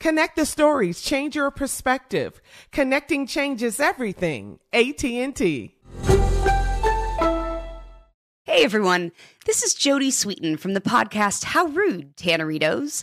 Connect the stories, change your perspective. Connecting changes everything. AT&T. Hey everyone, this is Jodie Sweetin from the podcast How Rude, Tanneritos.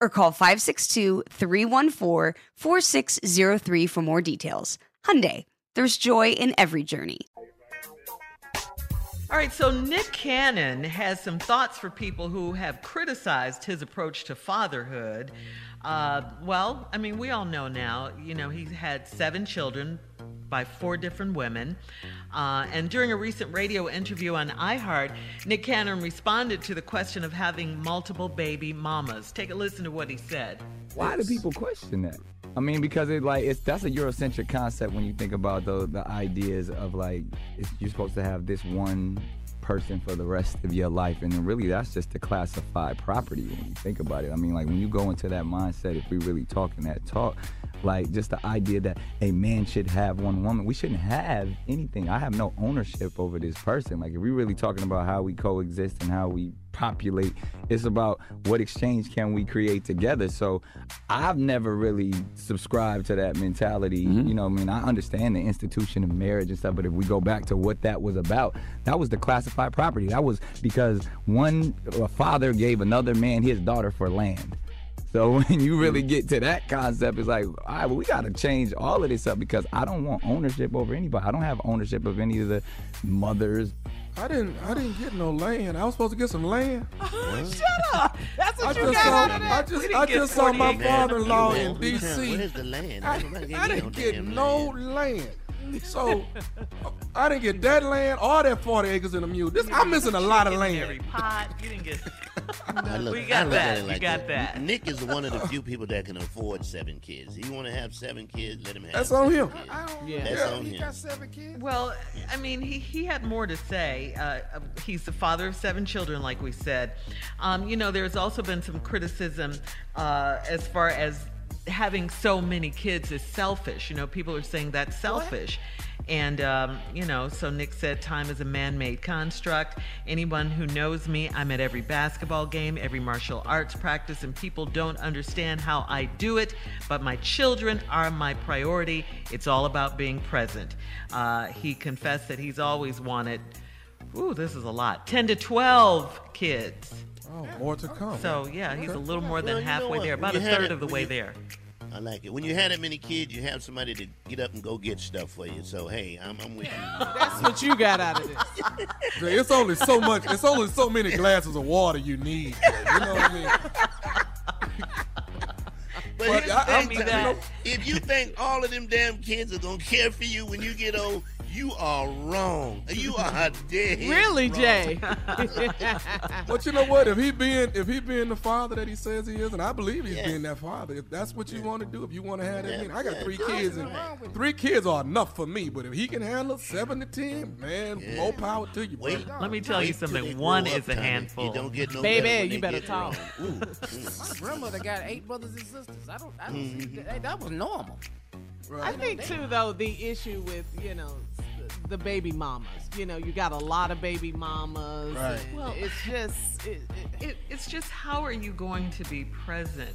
or call 562-314-4603 for more details. Hyundai, there's joy in every journey. All right, so Nick Cannon has some thoughts for people who have criticized his approach to fatherhood. Uh, well, I mean, we all know now, you know, he's had seven children by four different women. Uh, and during a recent radio interview on iHeart, Nick Cannon responded to the question of having multiple baby mamas. Take a listen to what he said. Why do people question that? I mean, because it like it's that's a Eurocentric concept when you think about the the ideas of like you're supposed to have this one person for the rest of your life, and really that's just a classified property when you think about it. I mean, like when you go into that mindset, if we really talking that talk, like just the idea that a man should have one woman, we shouldn't have anything. I have no ownership over this person. Like if we're really talking about how we coexist and how we populate. It's about what exchange can we create together. So I've never really subscribed to that mentality. Mm-hmm. You know, I mean, I understand the institution of marriage and stuff, but if we go back to what that was about, that was the classified property. That was because one a father gave another man his daughter for land. So when you really get to that concept, it's like, all right, well, we got to change all of this up because I don't want ownership over anybody. I don't have ownership of any of the mothers. I didn't. I didn't get no land. I was supposed to get some land. Shut up. That's what I you just got saw. out of I just. I just saw my father-in-law in D.C. Where's the land? I, Nobody I didn't get no land. land. So I didn't get that land or that 40 acres in a mule. This I'm missing a lot of Every land. pot, you didn't get. I look, We I got look at that. it You like got this. that. Nick is one of the few people that can afford seven kids. He want to have seven kids, let him have. That's on seven him. kids. Yeah. That's Yeah, on he him. got seven kids. Well, I mean, he, he had more to say. Uh, uh, he's the father of seven children, like we said. Um, you know, there's also been some criticism uh, as far as having so many kids is selfish. You know, people are saying that's selfish. And, um, you know, so Nick said time is a man made construct. Anyone who knows me, I'm at every basketball game, every martial arts practice, and people don't understand how I do it, but my children are my priority. It's all about being present. Uh, he confessed that he's always wanted, ooh, this is a lot, 10 to 12 kids. Oh, more to come. So, yeah, he's a little more than Well, you know halfway what? there, about a you had third it- of the way you- there. I like it. When you had that many kids, you have somebody to get up and go get stuff for you. So hey, I'm, I'm with you. That's what you got out of this. It's only so much. It's only so many glasses of water you need. You know what I mean? But But here's the I- I'm thing, you know- if you think all of them damn kids are gonna care for you when you get old, you are wrong. You are dead. Really, wrong. Jay? But you know what? If he being if he being the father that he says he is, and I believe he's Yeah. being that father, if that's what you want to do, if you want to have that, Yeah, many, I got yeah, three kids, and three kids are enough for me. But if he can handle seven to ten, man, Yeah. more power to you. Wait, brother. Let me tell you wait till they something. One is a Tommy. handful. It don't get no Baby, better you better get talk. grown. Ooh. My grandmother got eight brothers and sisters. I don't. I don't Mm-hmm. see that, that was normal. I think too, though, the issue with you know the baby mamas. You know, you got a lot of baby mamas. Right. Well- it's just it, it, It, it's just how are you going to be present?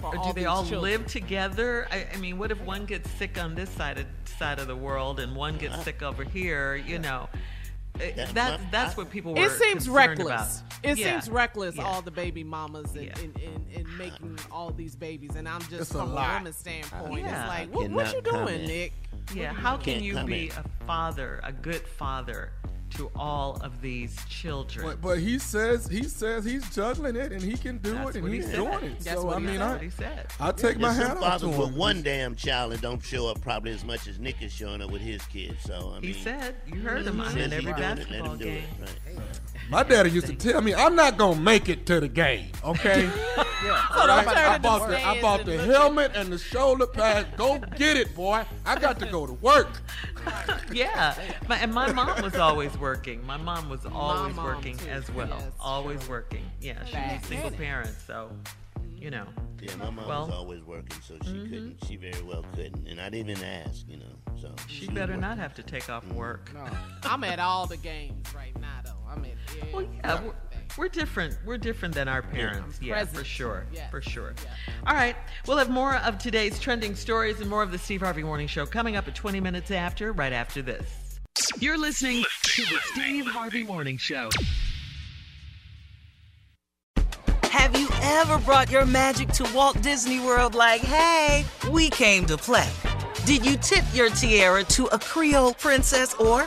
For do all they all children. live together? I, I mean, what if one gets sick on this side of side of the world and one gets sick over here? You know, It- That- that's that's what people were. it seems reckless. About. It Yeah. seems reckless. Yeah. All the baby mamas and, Yeah. and, and, and making all these babies, and I'm just It's from a, lot. woman's standpoint. Yeah. It's like, what, what you doing, comment. Nick? Yeah, how can Can't you be a father, a good father, to all of these children? But, but he says he says he's juggling it and he can do That's it and what he he's doing it. That's so what I he mean, said. I, he said. I take my There's hat off to him. with one damn child and don't show up probably as much as Nick is showing up with his kids. So I mean, He mean, said, you heard him. he I'm says in every doing it, basketball game. it. Right. My daddy used to tell me, I'm not gonna make it to the game, okay? Yeah. So Right? turn I bought the, I bought the look helmet and the shoulder pad. Go get it, boy. I got to go to work. Yeah, my, and my mom was always working. My mom was always mom, working too. as well. Yes, always working. Yeah, she was a single parent, so you know. Yeah, my mom Well- was always working, so she mm-hmm. couldn't. She very well couldn't, and I didn't even ask, you know. So She was better not have to take off mm-hmm. work. No. I'm at all the games right now, though. I'm at every Well, yeah, we're, we're different. We're different than our parents. Yeah, for sure. Yes, For sure. yes. All right. We'll have more of today's trending stories and more of the Steve Harvey Morning Show coming up at 20 minutes after, right after this. You're listening to the Steve Harvey Morning Show. Have you ever brought your magic to Walt Disney World like, hey, we came to play? Did you tip your tiara to a Creole princess or